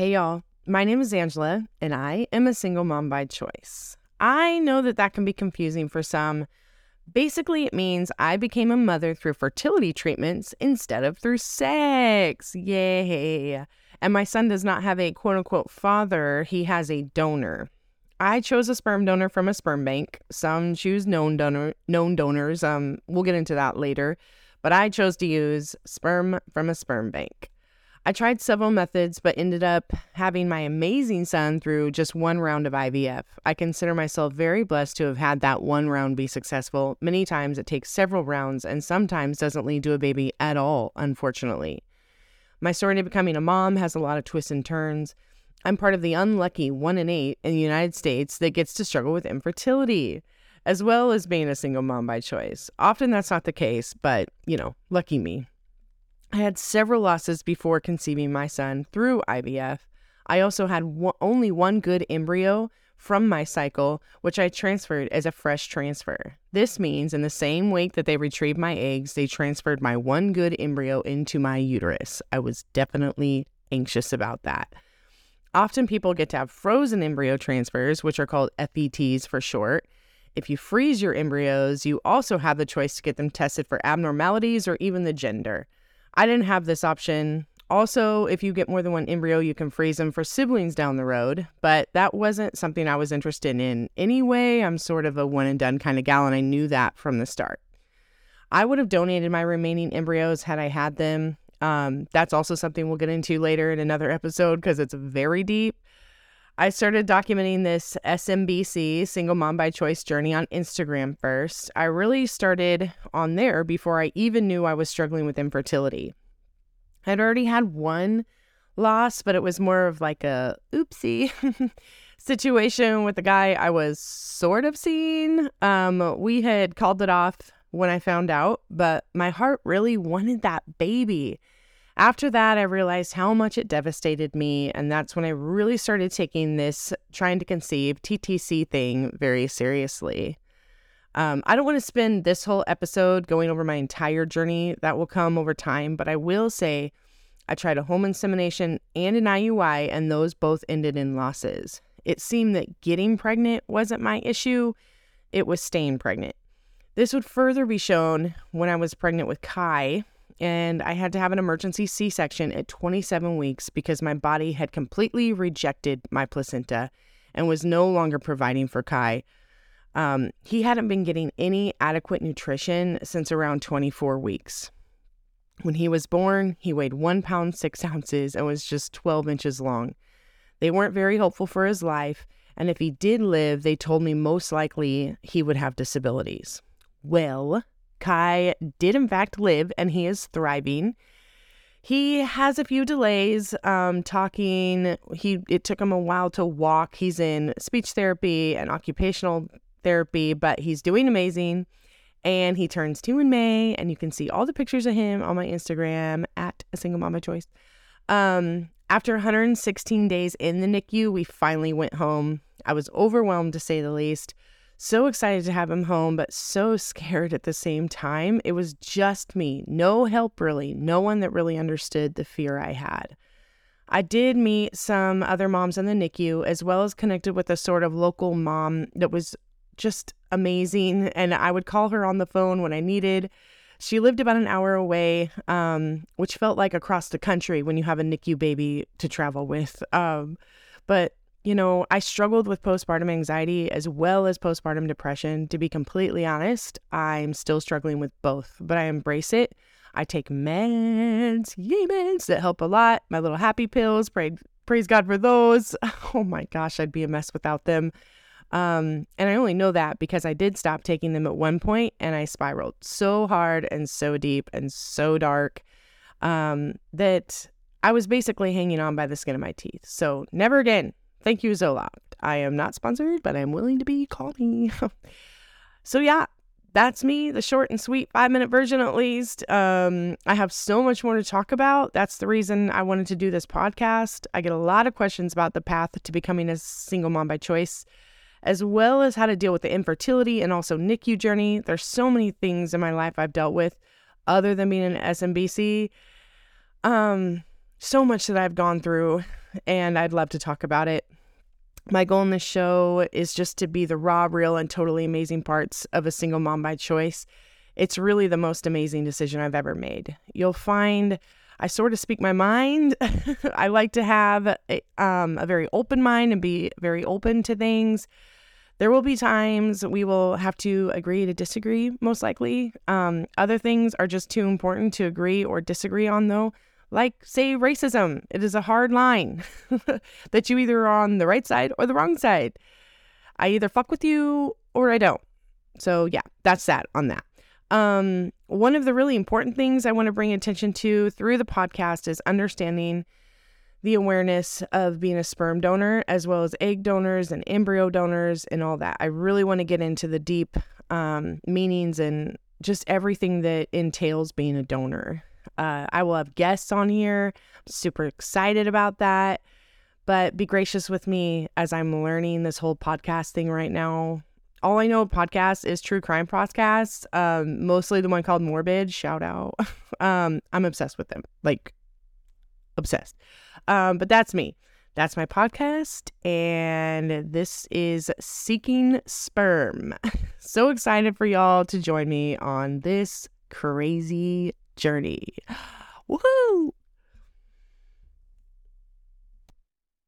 Hey, y'all. My name is Angela, and I am a single mom by choice. I know that that can be confusing for some. Basically, it means I became a mother through fertility treatments instead of through sex. Yay. And my son does not have a quote unquote father, he has a donor. I chose a sperm donor from a sperm bank. Some choose known donor known donors. Um, we'll get into that later. But I chose to use sperm from a sperm bank. I tried several methods, but ended up having my amazing son through just one round of IVF. I consider myself very blessed to have had that one round be successful. Many times it takes several rounds and sometimes doesn't lead to a baby at all, unfortunately. My story to becoming a mom has a lot of twists and turns. I'm part of the unlucky one in eight in the United States that gets to struggle with infertility, as well as being a single mom by choice. Often that's not the case, but, you know, lucky me. I had several losses before conceiving my son through IVF. I also had one, only one good embryo from my cycle, which I transferred as a fresh transfer. This means in the same week that they retrieved my eggs, they transferred my one good embryo into my uterus. I was definitely anxious about that. Often people get to have frozen embryo transfers, which are called FETs for short. If you freeze your embryos, you also have the choice to get them tested for abnormalities or even the gender. I didn't have this option. Also, if you get more than one embryo, you can freeze them for siblings down the road, but that wasn't something I was interested in anyway. I'm sort of a one and done kind of gal, and I knew that from the start. I would have donated my remaining embryos had I had them. Um, that's also something we'll get into later in another episode because it's very deep. I started documenting this SMBC, single mom by choice journey on Instagram first. I really started on there before I even knew I was struggling with infertility. I'd already had one loss, but it was more of like a oopsie situation with the guy I was sort of seeing. Um, we had called it off when I found out, but my heart really wanted that baby. After that, I realized how much it devastated me. And that's when I really started taking this trying to conceive TTC thing very seriously. Um, I don't want to spend this whole episode going over my entire journey. That will come over time. But I will say I tried a home insemination and an IUI, and those both ended in losses. It seemed that getting pregnant wasn't my issue, it was staying pregnant. This would further be shown when I was pregnant with Kai, and I had to have an emergency C section at 27 weeks because my body had completely rejected my placenta and was no longer providing for Kai. Um, he hadn't been getting any adequate nutrition since around 24 weeks. When he was born, he weighed one pound, six ounces, and was just 12 inches long. They weren't very hopeful for his life, and if he did live, they told me most likely he would have disabilities. Well, Kai did, in fact, live and he is thriving. He has a few delays um, talking. He it took him a while to walk. He's in speech therapy and occupational therapy, but he's doing amazing. And he turns two in May, and you can see all the pictures of him on my Instagram at a single mama choice. Um, after 116 days in the NICU, we finally went home. I was overwhelmed to say the least. So excited to have him home, but so scared at the same time. It was just me, no help really, no one that really understood the fear I had. I did meet some other moms in the NICU, as well as connected with a sort of local mom that was just amazing. And I would call her on the phone when I needed. She lived about an hour away, um, which felt like across the country when you have a NICU baby to travel with. Um, but you know, I struggled with postpartum anxiety as well as postpartum depression. To be completely honest, I'm still struggling with both, but I embrace it. I take meds, yay meds that help a lot. My little happy pills, praise God for those. Oh my gosh, I'd be a mess without them. Um, and I only know that because I did stop taking them at one point and I spiraled so hard and so deep and so dark um, that I was basically hanging on by the skin of my teeth. So never again Thank you, Zoloft. I am not sponsored, but I'm willing to be. Call me. so, yeah, that's me, the short and sweet five minute version at least. Um, I have so much more to talk about. That's the reason I wanted to do this podcast. I get a lot of questions about the path to becoming a single mom by choice, as well as how to deal with the infertility and also NICU journey. There's so many things in my life I've dealt with other than being an SMBC. Um, so much that I've gone through, and I'd love to talk about it. My goal in this show is just to be the raw, real, and totally amazing parts of a single mom by choice. It's really the most amazing decision I've ever made. You'll find I sort of speak my mind. I like to have a, um, a very open mind and be very open to things. There will be times we will have to agree to disagree, most likely. Um, other things are just too important to agree or disagree on, though. Like, say, racism. It is a hard line that you either are on the right side or the wrong side. I either fuck with you or I don't. So, yeah, that's that on that. Um, one of the really important things I want to bring attention to through the podcast is understanding the awareness of being a sperm donor as well as egg donors and embryo donors and all that. I really want to get into the deep um, meanings and just everything that entails being a donor. Uh, I will have guests on here. I'm super excited about that. But be gracious with me as I'm learning this whole podcast thing right now. All I know podcast is true crime podcasts, um, mostly the one called Morbid. Shout out. um, I'm obsessed with them, like obsessed. Um, but that's me. That's my podcast, and this is Seeking Sperm. so excited for y'all to join me on this crazy journey. Woohoo!